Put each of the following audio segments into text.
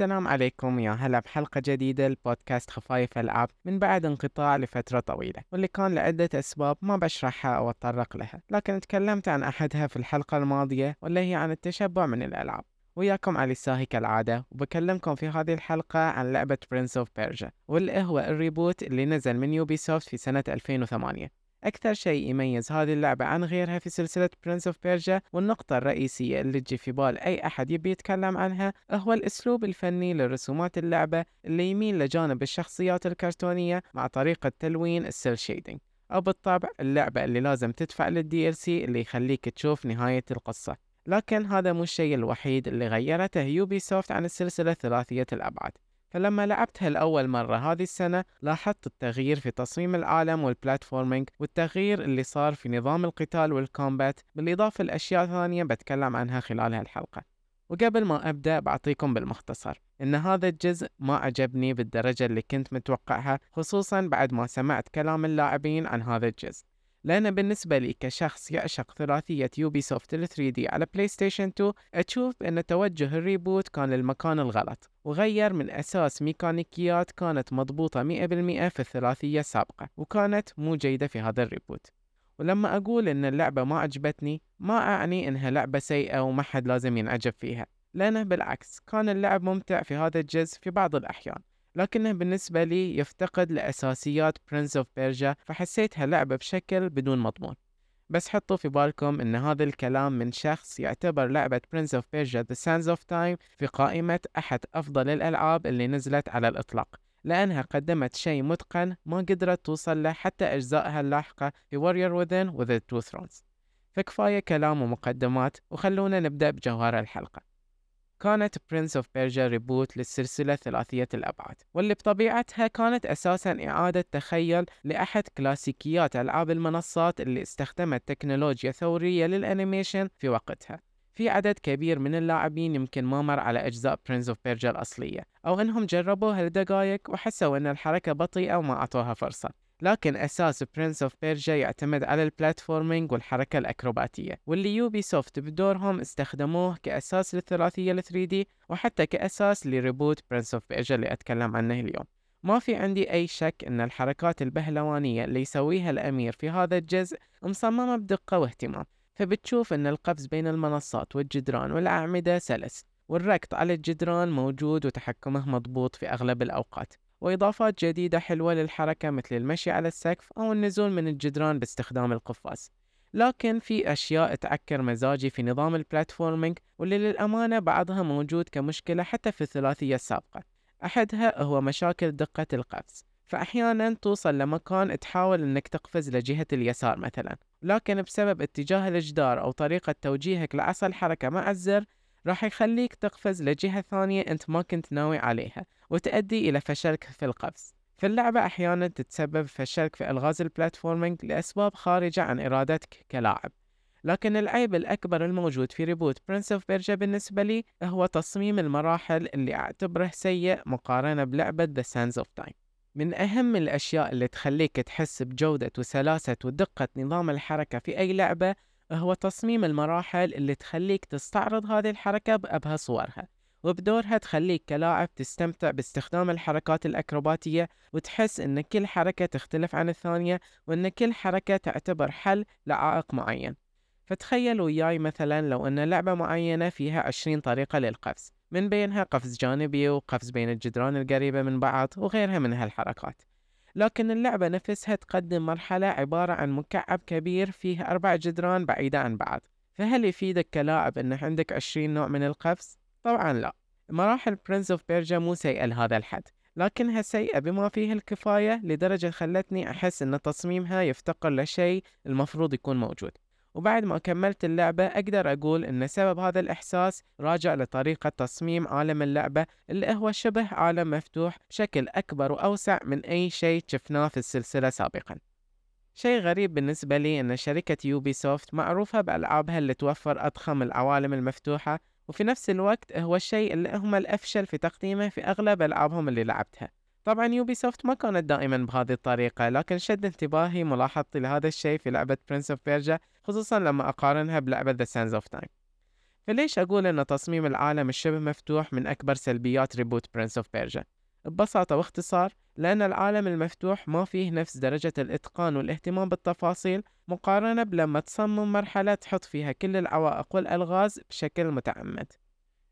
السلام عليكم. يا هلا بحلقة جديدة لبودكاست خفايف الألعاب من بعد انقطاع لفترة طويلة واللي كان لعدة أسباب ما بشرحها أو أتطرق لها لكن تكلمت عن أحدها في الحلقة الماضية واللي هي عن التشبع من الألعاب. وياكم علي الساهي كالعادة وبكلمكم في هذه الحلقة عن لعبة Prince of Persia واللي هو ال reboot اللي نزل من Ubisoft في سنة 2008 أكثر شيء يميز هذه اللعبة عن غيرها في سلسلة Prince of Persia والنقطة الرئيسية اللي تجي في بال أي أحد يبي يتكلم عنها هو الأسلوب الفني لرسومات اللعبة اللي يميل لجانب الشخصيات الكرتونية مع طريقة تلوين ال cel shading أو بالطبع اللعبة اللي لازم تدفع لل DLC اللي يخليك تشوف نهاية القصة. لكن هذا مو الشيء الوحيد اللي غيرته Ubisoft عن السلسلة ثلاثية الأبعاد. فلما لعبتها لأول مرة هذه السنة لاحظت التغيير في تصميم العالم وال platforming والتغيير اللي صار في نظام القتال وال combat بالإضافة لأشياء ثانية بتكلم عنها خلال هالحلقة. وقبل ما أبدأ بعطيكم بالمختصر إن هذا الجزء ما عجبني بالدرجة اللي كنت متوقعها خصوصا بعد ما سمعت كلام اللاعبين عن هذا الجزء. لأن بالنسبة لي كشخص يعشق ثلاثية Ubisoft ال 3D على PlayStation 2 أشوف أن توجه ال reboot كان للمكان الغلط وغير من أساس ميكانيكيات كانت مضبوطة 100% في الثلاثية السابقة وكانت مو جيدة في هذا ال reboot. ولما أقول إن اللعبة ما عجبتني ما أعني إنها لعبة سيئة وما حد لازم ينعجب فيها لأنه بالعكس كان اللعب ممتع في هذا الجزء في بعض الأحيان. لكنه بالنسبة لي يفتقد لأساسيات Prince of Persia فحسيتها لعبة بشكل بدون مضمون. بس حطوا في بالكم إن هذا الكلام من شخص يعتبر لعبة Prince of Persia The Sands of Time في قائمة أحد أفضل الألعاب اللي نزلت على الإطلاق لأنها قدمت شيء متقن ما قدرت توصل له حتى أجزائها اللاحقة في Warrior Within و The Two Thrones. فكفاية كلام ومقدمات وخلونا نبدأ بجوهر الحلقة. كانت Prince of Persia reboot للسلسلة ثلاثية الأبعاد واللي بطبيعتها كانت أساسا إعادة تخيل لأحد كلاسيكيات ألعاب المنصات اللي استخدمت تكنولوجيا ثورية لل animation في وقتها. في عدد كبير من اللاعبين يمكن ما مر على أجزاء Prince of Persia الأصلية أو أنهم جربوها لدقائق وحسوا أن الحركة بطيئة وما أعطوها فرصة. لكن أساس Prince of Persia يعتمد على ال platforming والحركة الأكروباتية واللي Ubisoft بدورهم استخدموه كأساس للثلاثية ال 3D وحتى كأساس ل reboot Prince of Persia اللي أتكلم عنه اليوم. ما في عندي أي شك أن الحركات البهلوانية اللي يسويها الأمير في هذا الجزء مصممة بدقة واهتمام فبتشوف أن القفز بين المنصات والجدران والأعمدة سلس والركض على الجدران موجود وتحكمه مضبوط في أغلب الأوقات. وإضافات جديدة حلوة للحركة مثل المشي على السقف أو النزول من الجدران باستخدام القفاز. لكن في أشياء تعكر مزاجي في نظام البلاتفورمينج واللي للأمانة بعضها موجود كمشكلة حتى في الثلاثية السابقة. أحدها هو مشاكل دقة القفز. فأحيانا توصل لمكان تحاول أنك تقفز لجهة اليسار مثلا. لكن بسبب اتجاه الجدار أو طريقة توجيهك لعصا الحركة مع الزر راح يخليك تقفز لجهة ثانية أنت ما كنت ناوي عليها. وتؤدي إلى فشلك في القفز. في اللعبة أحيانا تتسبب فشلك في ألغاز ال platforming لأسباب خارجة عن إرادتك كلاعب. لكن العيب الأكبر الموجود في reboot Prince of Persia بالنسبة لي هو تصميم المراحل اللي أعتبره سيء مقارنة بلعبة The Sands of Time. من أهم الأشياء اللي تخليك تحس بجودة وسلاسة ودقة نظام الحركة في أي لعبة هو تصميم المراحل اللي تخليك تستعرض هذه الحركة بأبهى صورها. وبدورها تخليك كلاعب تستمتع باستخدام الحركات الأكروباتية وتحس أن كل حركة تختلف عن الثانية وأن كل حركة تعتبر حل لعائق معين. فتخيل وياي مثلا لو أن لعبة معينة فيها عشرين طريقة للقفز من بينها قفز جانبي وقفز بين الجدران القريبة من بعض وغيرها من هالحركات. لكن اللعبة نفسها تقدم مرحلة عبارة عن مكعب كبير فيه أربع جدران بعيدة عن بعض. فهل يفيدك كلاعب أن عندك عشرين نوع من القفز؟ طبعا لا. مراحل Prince of Persia مو سيئة لهذا الحد لكنها سيئة بما فيه الكفاية لدرجة خلتني أحس أن تصميمها يفتقر لشيء المفروض يكون موجود. وبعد ما كملت اللعبة أقدر أقول أن سبب هذا الإحساس راجع لطريقة تصميم عالم اللعبة اللي هو شبه عالم مفتوح بشكل أكبر وأوسع من أي شيء شفناه في السلسلة سابقا. شيء غريب بالنسبة لي أن شركة Ubisoft معروفة بألعابها اللي توفر أضخم العوالم المفتوحة وفي نفس الوقت هو الشيء اللي هم الأفشل في تقديمه في أغلب ألعابهم اللي لعبتها طبعا Ubisoft ما كانت دائما بهذه الطريقة لكن شد انتباهي ملاحظتي لهذا الشيء في لعبة Prince of Persia خصوصا لما أقارنها بلعبة The Sands of Time فليش أقول أن تصميم العالم الشبه مفتوح من أكبر سلبيات reboot Prince of Persia؟ ببساطة واختصار لأن العالم المفتوح ما فيه نفس درجة الإتقان والاهتمام بالتفاصيل مقارنة بلما تصمم مرحلة تحط فيها كل العوائق والألغاز بشكل متعمد.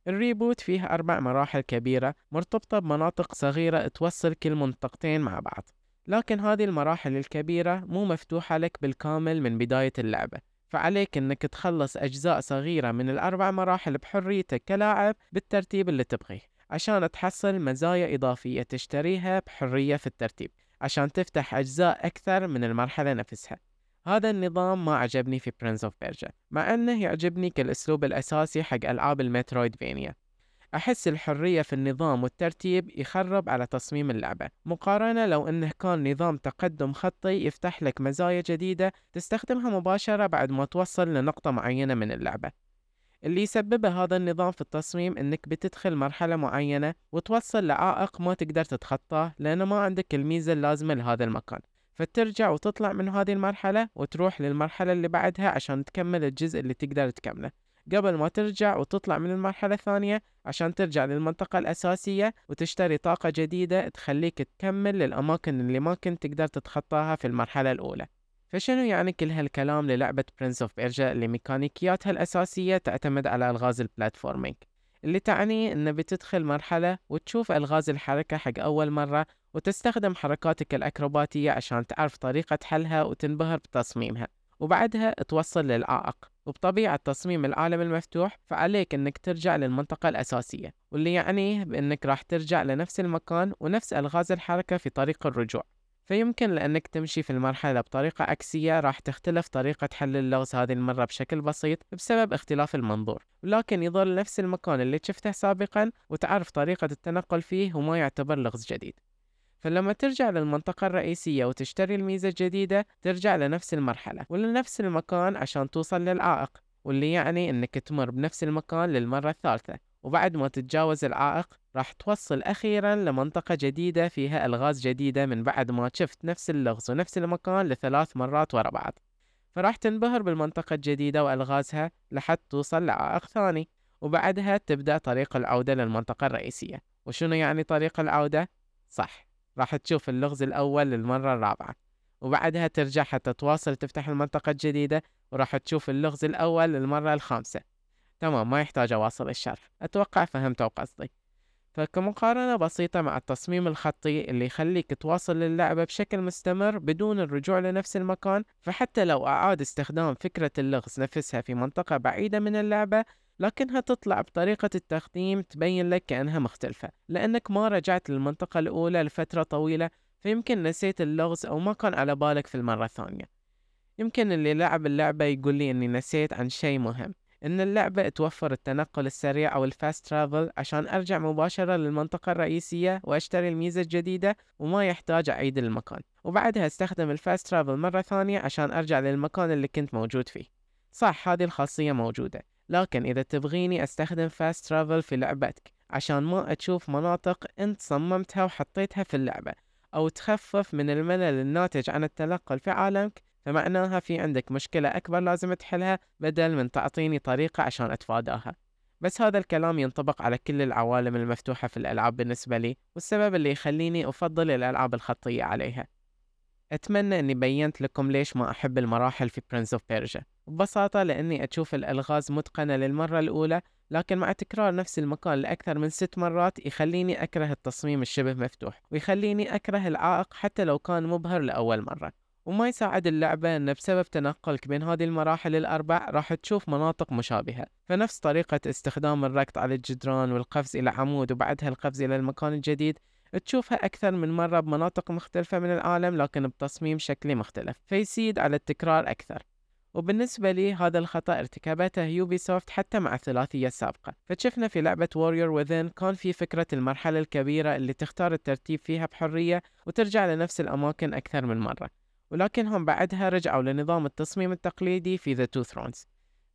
الريبوت فيه أربع مراحل كبيرة مرتبطة بمناطق صغيرة توصل كل منطقتين مع بعض. لكن هذه المراحل الكبيرة مو مفتوحة لك بالكامل من بداية اللعبة فعليك إنك تخلص أجزاء صغيرة من الأربع مراحل بحريتك كلاعب بالترتيب اللي تبغيه. عشان تحصل مزايا إضافية تشتريها بحرية في الترتيب عشان تفتح أجزاء أكثر من المرحلة نفسها. هذا النظام ما عجبني في Prince of Persia مع إنه يعجبني كالأسلوب الأساسي حق ألعاب ال Metroidvania أحس الحرية في النظام والترتيب يخرب على تصميم اللعبة. مقارنة لو أنه كان نظام تقدم خطي يفتح لك مزايا جديدة تستخدمها مباشرة بعد ما توصل لنقطة معينة من اللعبة. اللي يسببه هذا النظام في التصميم إنك بتدخل مرحلة معينة وتوصل لعائق ما تقدر تتخطاه لأنه ما عندك الميزة اللازمة لهذا المكان. فترجع وتطلع من هذه المرحلة وتروح للمرحلة اللي بعدها عشان تكمل الجزء اللي تقدر تكمله. قبل ما ترجع وتطلع من المرحلة الثانية عشان ترجع للمنطقة الأساسية وتشتري طاقة جديدة تخليك تكمل للأماكن اللي ما كنت تقدر تتخطاها في المرحلة الأولى. فشنو يعني كل هالكلام للعبة Prince of Persia اللي ميكانيكياتها الأساسية تعتمد على ألغاز ال platforming اللي تعني إن بتدخل مرحلة وتشوف ألغاز الحركة حق أول مرة وتستخدم حركاتك الأكروباتية عشان تعرف طريقة حلها وتنبهر بتصميمها وبعدها توصل للعائق وبطبيعة تصميم العالم المفتوح فعليك إنك ترجع للمنطقة الأساسية واللي يعنيه بانك راح ترجع لنفس المكان ونفس ألغاز الحركة في طريق الرجوع. فيمكن لأنك تمشي في المرحلة بطريقة عكسية راح تختلف طريقة حل اللغز هذه المرة بشكل بسيط بسبب اختلاف المنظور. ولكن يظل نفس المكان اللي شفته سابقا وتعرف طريقة التنقل فيه وما يعتبر لغز جديد. فلما ترجع للمنطقة الرئيسية وتشتري الميزة الجديدة ترجع لنفس المرحلة ولنفس المكان عشان توصل للعائق واللي يعني إنك تمر بنفس المكان للمرة الثالثة. وبعد ما تتجاوز العائق راح توصل أخيرا لمنطقة جديدة فيها ألغاز جديدة من بعد ما شفت نفس اللغز ونفس المكان لثلاث مرات ورا بعض. فراح تنبهر بالمنطقة الجديدة وألغازها لحد توصل لعائق ثاني وبعدها تبدأ طريق العودة للمنطقة الرئيسية. وشنو يعني طريق العودة؟ صح راح تشوف اللغز الأول للمرة الرابعة وبعدها ترجع حتى تواصل تفتح المنطقة الجديدة وراح تشوف اللغز الأول للمرة الخامسة. تمام ما يحتاج أواصل الشرح. أتوقع فهمتوا قصدي فكمقارنة بسيطة مع التصميم الخطي اللي يخليك تواصل للعبة بشكل مستمر بدون الرجوع لنفس المكان فحتى لو أعاد استخدام فكرة اللغز نفسها في منطقة بعيدة من اللعبة لكنها تطلع بطريقة التقديم تبين لك كأنها مختلفة. لأنك ما رجعت للمنطقة الأولى لفترة طويلة فيمكن نسيت اللغز أو ما كان على بالك في المرة الثانية. يمكن اللي لعب اللعبة يقول لي أني نسيت عن شيء مهم. إن اللعبة توفر التنقل السريع أو ال fast travel عشان أرجع مباشرة للمنطقة الرئيسية وأشتري الميزة الجديدة وما يحتاج أعيد المكان. وبعدها أستخدم ال fast travel مرة ثانية عشان أرجع للمكان اللي كنت موجود فيه. صح هذه الخاصية موجودة لكن إذا تبغيني أستخدم fast travel في لعبتك عشان ما أشوف مناطق أنت صممتها وحطيتها في اللعبة أو تخفف من الملل الناتج عن التنقل في عالمك فمعناها في عندك مشكلة أكبر لازم تحلها بدل من تعطيني طريقة عشان أتفاداها. بس هذا الكلام ينطبق على كل العوالم المفتوحة في الألعاب بالنسبة لي والسبب اللي يخليني أفضل الألعاب الخطية عليها. أتمنى أني بينت لكم ليش ما أحب المراحل في Prince of Persia ببساطة لأني أشوف الألغاز متقنة للمرة الأولى لكن مع تكرار نفس المكان لأكثر من ست مرات يخليني أكره التصميم الشبه مفتوح ويخليني أكره العائق حتى لو كان مبهر لأول مرة. وما يساعد اللعبة أن بسبب تنقلك بين هذه المراحل الأربع راح تشوف مناطق مشابهة. فنفس طريقة استخدام الركض على الجدران والقفز إلى عمود وبعدها القفز إلى المكان الجديد تشوفها أكثر من مرة بمناطق مختلفة من العالم لكن بتصميم شكلي مختلف فيزيد على التكرار أكثر. وبالنسبة لي هذا الخطأ ارتكبته Ubisoft حتى مع الثلاثية السابقة. فشفنا في لعبة Warrior Within كان في فكرة المرحلة الكبيرة اللي تختار الترتيب فيها بحرية وترجع لنفس الأماكن أكثر من مرة. ولكنهم بعدها رجعوا لنظام التصميم التقليدي في The Two Thrones.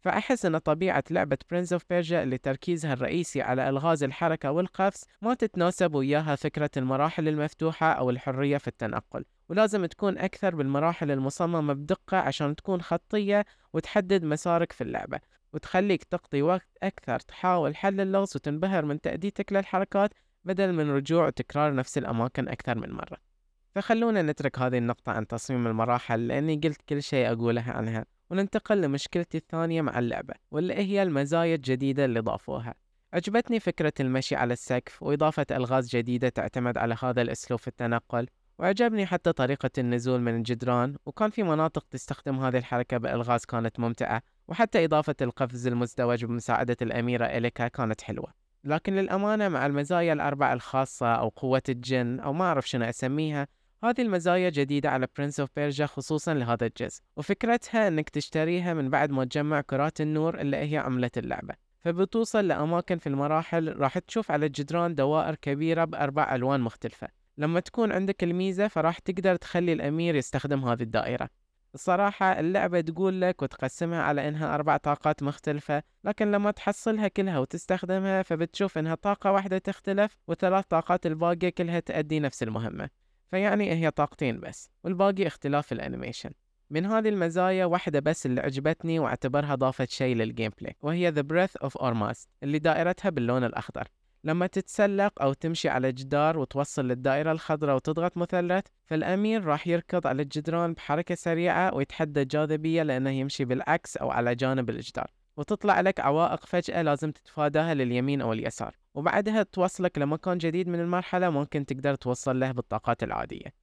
فأحس أن طبيعة لعبة Prince of Persia اللي تركيزها الرئيسي على ألغاز الحركة والقفز ما تتناسب وياها فكرة المراحل المفتوحة أو الحرية في التنقل. ولازم تكون أكثر بالمراحل المصممة بدقة عشان تكون خطية وتحدد مسارك في اللعبة. وتخليك تقضي وقت أكثر تحاول حل اللغز وتنبهر من تأديتك للحركات بدل من رجوع وتكرار نفس الأماكن أكثر من مرة. فخلونا نترك هذه النقطة عن تصميم المراحل لأني قلت كل شيء أقوله عنها وننتقل لمشكلتي الثانية مع اللعبة واللي هي المزايا الجديدة اللي ضافوها. عجبتني فكرة المشي على السقف وإضافة ألغاز جديدة تعتمد على هذا الأسلوب في التنقل وعجبني حتى طريقة النزول من الجدران وكان في مناطق تستخدم هذه الحركة بألغاز كانت ممتعة وحتى إضافة القفز المزدوج بمساعدة الأميرة إليكا كانت حلوة. لكن للأمانة مع المزايا الأربع الخاصة أو قوة الجن أو ما أعرف شنو أسميها هذه المزايا جديدة على Prince of Persia خصوصا لهذا الجزء. وفكرتها إنك تشتريها من بعد ما تجمع كرات النور اللي هي عملة اللعبة. فبتوصل لأماكن في المراحل راح تشوف على الجدران دوائر كبيرة بأربع ألوان مختلفة. لما تكون عندك الميزة فراح تقدر تخلي الأمير يستخدم هذه الدائرة. الصراحة اللعبة تقول لك وتقسمها على إنها أربع طاقات مختلفة لكن لما تحصلها كلها وتستخدمها فبتشوف إنها طاقة واحدة تختلف وثلاث طاقات الباقية كلها تأدي نفس المهمة. فيعني هي طاقتين بس والباقي اختلاف ال animation. من هذه المزايا واحدة بس اللي عجبتني وأعتبرها ضافت شيء لل gameplay وهي The Breath of Ormazd اللي دائرتها باللون الأخضر. لما تتسلق أو تمشي على جدار وتوصل للدائرة الخضراء وتضغط مثلث فالأمير راح يركض على الجدران بحركة سريعة ويتحدى الجاذبية لأنه يمشي بالعكس أو على جانب الجدار. وتطلع لك عوائق فجأة لازم تتفاداها لليمين أو اليسار. وبعدها توصلك لمكان جديد من المرحلة ما كنت تقدر توصل له بالطاقات العادية.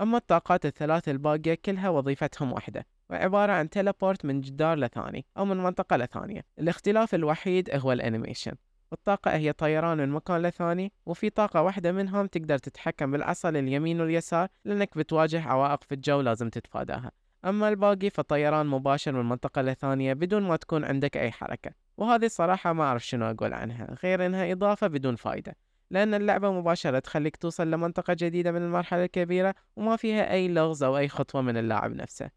أما الطاقات الثلاث الباقية كلها وظيفتهم واحدة وعبارة عن teleport من جدار لثاني أو من منطقة لثانية. الاختلاف الوحيد هو ال animation. والطاقة هي طيران من مكان لثاني وفي طاقة واحدة منهم تقدر تتحكم بالعصا لليمين واليسار لأنك بتواجه عوائق في الجو لازم تتفاداها. أما الباقي فطيران مباشر من منطقة لثانية بدون ما تكون عندك أي حركة. وهذه الصراحة ما أعرف شنو أقول عنها. غير إنها إضافة بدون فايدة. لأن اللعبة مباشرة تخليك توصل لمنطقة جديدة من المرحلة الكبيرة وما فيها أي لغز أو أي خطوة من اللاعب نفسه.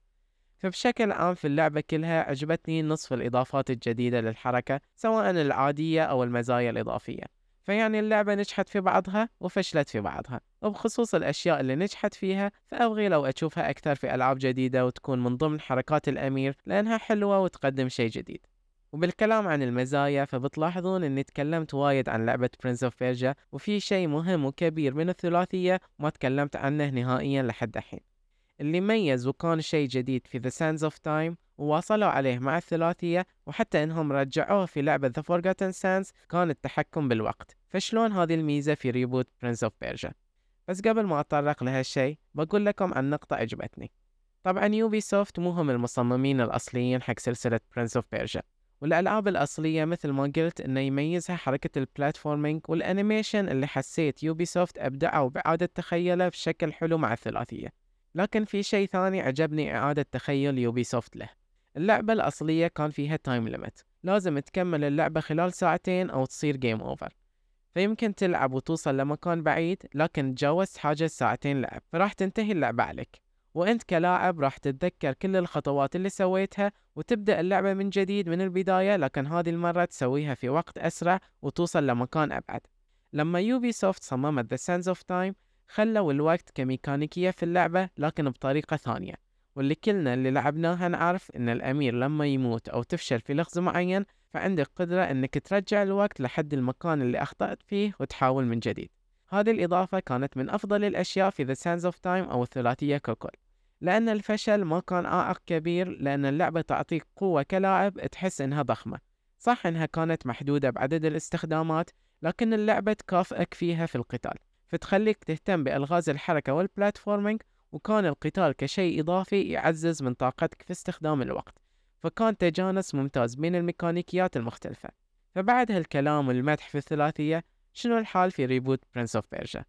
فبشكل عام في اللعبة كلها عجبتني نصف الإضافات الجديدة للحركة سواء العادية أو المزايا الإضافية. فيعني اللعبة نجحت في بعضها وفشلت في بعضها وبخصوص الأشياء اللي نجحت فيها فأبغي لو أشوفها أكثر في ألعاب جديدة وتكون من ضمن حركات الأمير لأنها حلوة وتقدم شيء جديد. وبالكلام عن المزايا فبتلاحظون إني تكلمت وايد عن لعبة Prince of Persia وفي شيء مهم وكبير من الثلاثية ما تكلمت عنه نهائيا لحد الحين. اللي ميز وكان شيء جديد في The Sands of Time وواصلوا عليه مع الثلاثية وحتى إنهم رجعوه في لعبة The Forgotten Sands كان التحكم بالوقت. فشلون هذه الميزة في reboot Prince of Persia بس قبل ما أتطرق لهالشيء بقول لكم عن نقطة عجبتني طبعا Ubisoft مو هم المصممين الأصليين حق سلسلة Prince of Persia والألعاب الأصلية مثل ما قلت إنه يميزها حركة ال platforming وال animation اللي حسيت Ubisoft أبدعوا بإعادة تخيله بشكل حلو مع الثلاثية. لكن في شيء ثاني عجبني إعادة تخيل Ubisoft له. اللعبة الأصلية كان فيها time limit لازم تكمل اللعبة خلال ساعتين أو تصير game over فيمكن تلعب وتوصل لمكان بعيد لكن تجاوزت حاجة ساعتين لعب فراح تنتهي اللعبة عليك. وأنت كلاعب راح تتذكر كل الخطوات اللي سويتها وتبدأ اللعبة من جديد من البداية لكن هذه المرة تسويها في وقت أسرع وتوصل لمكان أبعد. لما يوبي سوفت صممت The Sands of Time خلوا الوقت كميكانيكية في اللعبة لكن بطريقة ثانية. واللي كلنا اللي لعبناها نعرف إن الأمير لما يموت أو تفشل في لغز معين فعندك قدرة إنك ترجع الوقت لحد المكان اللي أخطأت فيه وتحاول من جديد. هذه الإضافة كانت من أفضل الأشياء في The Sands of Time أو الثلاثية ككل. لأن الفشل ما كان عائق كبير لأن اللعبة تعطيك قوة كلاعب تحس إنها ضخمة. صح إنها كانت محدودة بعدد الاستخدامات لكن اللعبة تكافئك فيها في القتال. فتخليك تهتم بألغاز الحركة والبلاتفورمينج وكان القتال كشيء إضافي يعزز من طاقتك في استخدام الوقت. فكان تجانس ممتاز بين الميكانيكيات المختلفة. فبعد هالكلام والمدح في الثلاثية شنو الحال في reboot Prince of Persia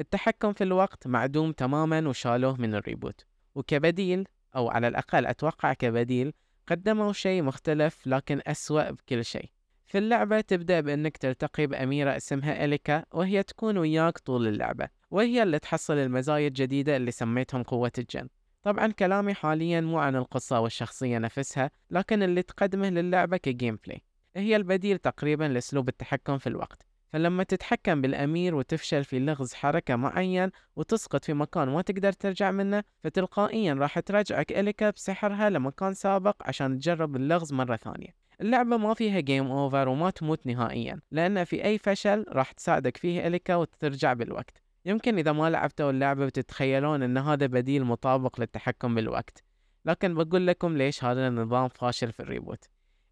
التحكم في الوقت معدوم تماما وشالوه من ال reboot وكبديل أو على الأقل أتوقع كبديل قدموا شيء مختلف لكن أسوأ بكل شيء. في اللعبة تبدأ بأنك تلتقي بأميرة اسمها إليكا وهي تكون وياك طول اللعبة وهي اللي تحصل المزايا الجديدة اللي سميتهم قوة الجن. طبعا كلامي حاليا مو عن القصة والشخصية نفسها لكن اللي تقدمه للعبة ك gameplay هي البديل تقريبا لأسلوب التحكم في الوقت. فلما تتحكم بالأمير وتفشل في لغز حركة معين وتسقط في مكان ما تقدر ترجع منه فتلقائيا راح ترجعك إليكا بسحرها لمكان سابق عشان تجرب اللغز مرة ثانية. اللعبة ما فيها game over وما تموت نهائيا لأن في أي فشل راح تساعدك فيه إليكا وترجع بالوقت. يمكن إذا ما لعبتوا اللعبة بتتخيلون أن هذا بديل مطابق للتحكم بالوقت. لكن بقول لكم ليش هذا النظام فاشل في ال reboot.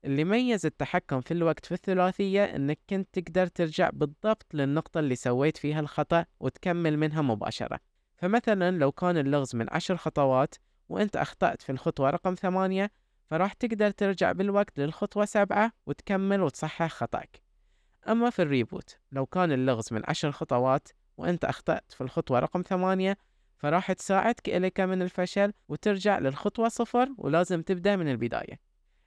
اللي ميز التحكم في الوقت في الثلاثية إنك كنت تقدر ترجع بالضبط للنقطة اللي سويت فيها الخطأ وتكمل منها مباشرة. فمثلا لو كان اللغز من عشر خطوات وإنت أخطأت في الخطوة رقم ثمانية فراح تقدر ترجع بالوقت للخطوة سبعة وتكمل وتصحح خطأك. أما في ال reboot لو كان اللغز من عشر خطوات وأنت أخطأت في الخطوة رقم ثمانية فراح تساعدك إليكا من الفشل وترجع للخطوة صفر ولازم تبدأ من البداية.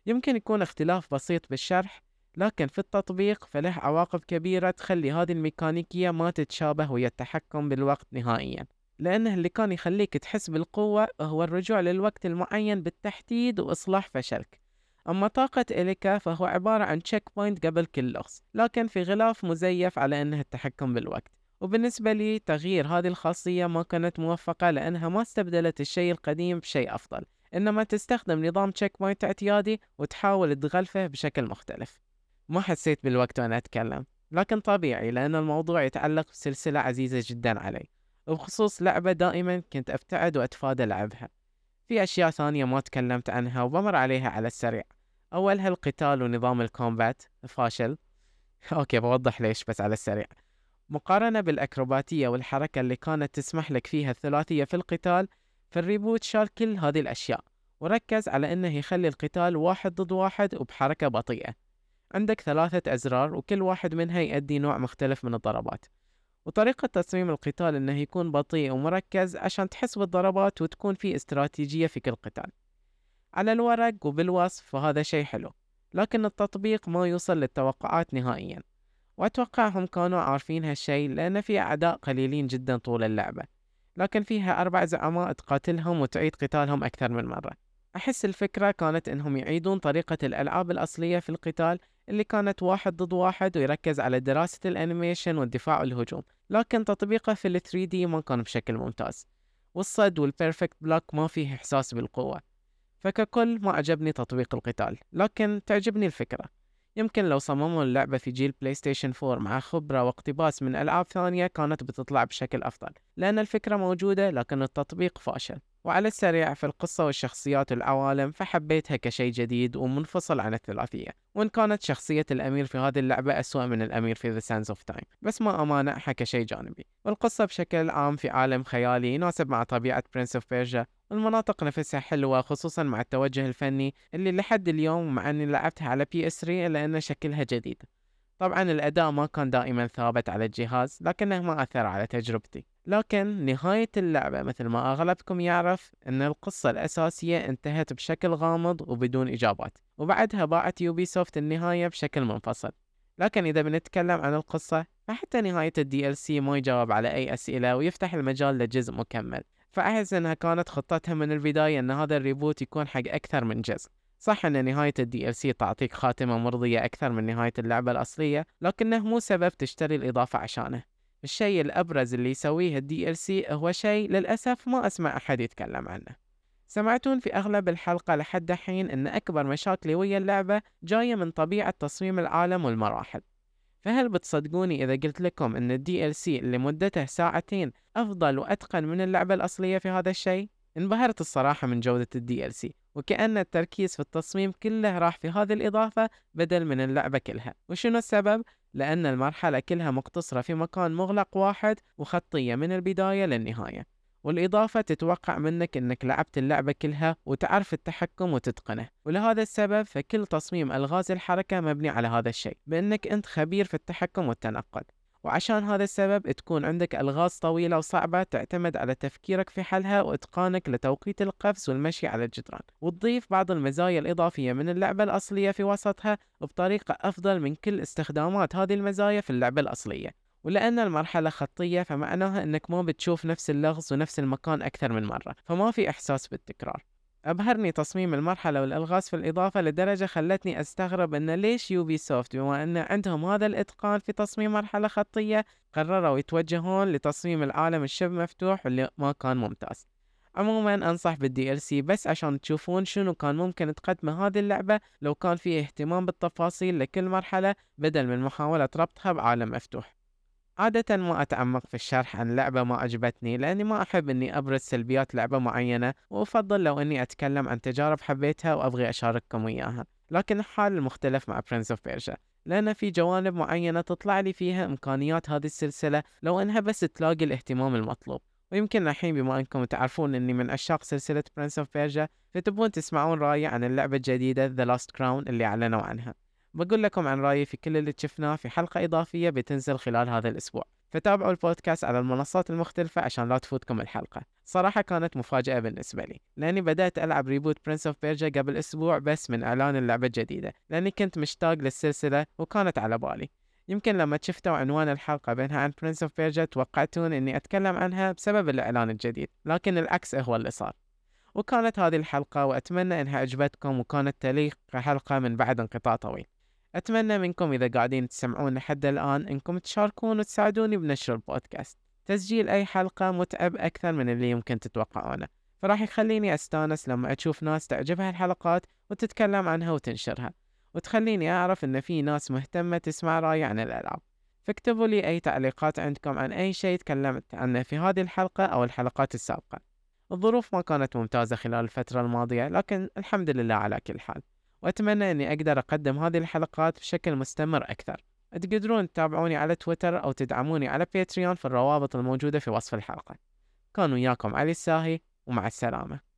يمكن يكون اختلاف بسيط بالشرح لكن في التطبيق فله عواقب كبيرة تخلي هذه الميكانيكية ما تتشابه ويا التحكم بالوقت نهائيا. لأنه اللي كان يخليك تحس بالقوة هو الرجوع للوقت المعين بالتحديد وإصلاح فشلك. أما طاقة إليكا فهو عبارة عن checkpoint قبل كل لغز لكن في غلاف مزيف على أنه التحكم بالوقت. وبالنسبة لي تغيير هذه الخاصية ما كانت موفقة لأنها ما استبدلت الشيء القديم بشيء أفضل إنما تستخدم نظام checkpoint اعتيادي وتحاول تغلفه بشكل مختلف. ما حسيت بالوقت وأنا أتكلم لكن طبيعي لأن الموضوع يتعلق بسلسلة عزيزة جدا علي. وبخصوص لعبة دائما كنت أبتعد وأتفادى لعبها. في أشياء ثانية ما تكلمت عنها وبمر عليها على السريع. أولها القتال ونظام ال combat فاشل. أوكي بوضح ليش بس على السريع. مقارنة بالأكروباتية والحركة اللي كانت تسمح لك فيها الثلاثية في القتال فال reboot شال كل هذه الأشياء وركز على أنه يخلي القتال واحد ضد واحد وبحركة بطيئة. عندك ثلاثة أزرار وكل واحد منها يؤدي نوع مختلف من الضربات. وطريقة تصميم القتال أنه يكون بطيء ومركز عشان تحس بالضربات وتكون في استراتيجية في كل قتال. على الورق وبالوصف فهذا شيء حلو لكن التطبيق ما يوصل للتوقعات نهائيا. وأتوقعهم كانوا عارفين هالشي لأن في أعداء قليلين جدا طول اللعبة لكن فيها أربع زعماء تقاتلهم وتعيد قتالهم أكثر من مرة. أحس الفكرة كانت إنهم يعيدون طريقة الألعاب الأصلية في القتال اللي كانت واحد ضد واحد ويركز على دراسة الأنيميشن والدفاع والهجوم لكن تطبيقه في ال 3D ما كان بشكل ممتاز. والصد وال perfect block ما فيه إحساس بالقوة فككل ما عجبني تطبيق القتال لكن تعجبني الفكرة. يمكن لو صمموا اللعبة في جيل بلاي ستيشن 4 مع خبرة واقتباس من ألعاب ثانية كانت بتطلع بشكل أفضل لأن الفكرة موجودة لكن التطبيق فاشل. وعلى السريع في القصة والشخصيات والعوالم فحبيتها كشيء جديد ومنفصل عن الثلاثية وإن كانت شخصية الأمير في هذه اللعبة أسوأ من الأمير في The Sands of Time بس ما أمانعها كشيء جانبي. والقصة بشكل عام في عالم خيالي يناسب مع طبيعة Prince of Persia المناطق نفسها حلوة خصوصا مع التوجه الفني اللي لحد اليوم مع أني لعبتها على PS3 إلا أن شكلها جديد. طبعا الأداء ما كان دائما ثابت على الجهاز لكنه ما أثر على تجربتي. لكن نهاية اللعبة مثل ما أغلبكم يعرف أن القصة الأساسية انتهت بشكل غامض وبدون إجابات وبعدها باعت يوبي سوفت النهاية بشكل منفصل. لكن إذا بنتكلم عن القصة فحتى نهاية ال DLC ما يجاوب على أي أسئلة ويفتح المجال لجزء مكمل. فأحس أنها كانت خطتها من البداية أن هذا ال reboot يكون حق أكثر من جزء. صح أن نهاية ال DLC تعطيك خاتمة مرضية أكثر من نهاية اللعبة الأصلية لكنه مو سبب تشتري الإضافة عشانه. الشيء الأبرز اللي يسويه ال DLC هو شيء للأسف ما أسمع أحد يتكلم عنه سمعتون في أغلب الحلقة لحد الحين أن أكبر مشاكلي ويا اللعبة جاية من طبيعة تصميم العالم والمراحل فهل بتصدقوني إذا قلت لكم أن ال DLC اللي مدته ساعتين أفضل وأتقن من اللعبة الأصلية في هذا الشيء؟ انبهرت الصراحة من جودة ال DLC وكأن التركيز في التصميم كله راح في هذه الإضافة بدل من اللعبة كلها وشنو السبب؟ لأن المرحلة كلها مقتصرة في مكان مغلق واحد وخطية من البداية للنهاية. والإضافة تتوقع منك أنك لعبت اللعبة كلها وتعرف التحكم وتتقنه. ولهذا السبب فكل تصميم ألغاز الحركة مبني على هذا الشيء بأنك أنت خبير في التحكم والتنقل. وعشان هذا السبب تكون عندك ألغاز طويلة وصعبة تعتمد على تفكيرك في حلها وإتقانك لتوقيت القفز والمشي على الجدران. وتضيف بعض المزايا الإضافية من اللعبة الأصلية في وسطها بطريقة أفضل من كل استخدامات هذه المزايا في اللعبة الأصلية. ولأن المرحلة خطية فمعناها أنك ما بتشوف نفس اللغز ونفس المكان أكثر من مرة فما في إحساس بالتكرار. أبهرني تصميم المرحلة والألغاز في الإضافة لدرجة خلتني أستغرب أن ليش يوبي سوفت بما أن عندهم هذا الإتقان في تصميم مرحلة خطية قرروا يتوجهون لتصميم العالم الشبه مفتوح واللي ما كان ممتاز. عموما أنصح بال DLC بس عشان تشوفون شنو كان ممكن تقدمه هذه اللعبة لو كان فيه اهتمام بالتفاصيل لكل مرحلة بدل من محاولة ربطها بعالم مفتوح. عادة ما أتعمق في الشرح عن لعبة ما عجبتني لأني ما أحب أني أبرز سلبيات لعبة معينة وأفضل لو أني أتكلم عن تجارب حبيتها وأبغي أشارككم إياها. لكن الحال المختلف مع Prince of Persia لأن في جوانب معينة تطلع لي فيها إمكانيات هذه السلسلة لو أنها بس تلاقي الاهتمام المطلوب. ويمكن الحين بما أنكم تعرفون أني من عشاق سلسلة Prince of Persia فتبون تسمعون رأيي عن اللعبة الجديدة The Last Crown اللي أعلنوا عنها. بقول لكم عن رأيي في كل اللي شفناه في حلقة إضافية بتنزل خلال هذا الأسبوع. فتابعوا البودكاست على المنصات المختلفة عشان لا تفوتكم الحلقة. صراحة كانت مفاجأة بالنسبة لي لأني بدأت ألعب reboot Prince of Persia قبل أسبوع بس من إعلان اللعبة الجديدة لأني كنت مشتاق للسلسلة وكانت على بالي. يمكن لما شفتوا عنوان الحلقة بينها عن Prince of Persia توقعتون إني أتكلم عنها بسبب الإعلان الجديد لكن العكس هو اللي صار. وكانت هذه الحلقة وأتمنى إنها عجبتكم وكانت تليق كحلقة من بعد انقطاع طويل. أتمنى منكم إذا قاعدين تسمعون لحد الآن إنكم تشاركون وتساعدوني بنشر البودكاست. تسجيل أي حلقة متعب أكثر من اللي يمكن تتوقعونه. فراح يخليني أستانس لما أشوف ناس تعجبها الحلقات وتتكلم عنها وتنشرها. وتخليني أعرف إن في ناس مهتمة تسمع رأيي عن الألعاب. فاكتبوا لي أي تعليقات عندكم عن أي شيء تكلمت عنه في هذه الحلقة أو الحلقات السابقة. الظروف ما كانت ممتازة خلال الفترة الماضية لكن الحمد لله على كل حال. وأتمنى أني أقدر أقدم هذه الحلقات بشكل مستمر أكثر. تقدرون تتابعوني على تويتر أو تدعموني على باتريون في الروابط الموجودة في وصف الحلقة. كان وياكم علي الساهي ومع السلامة.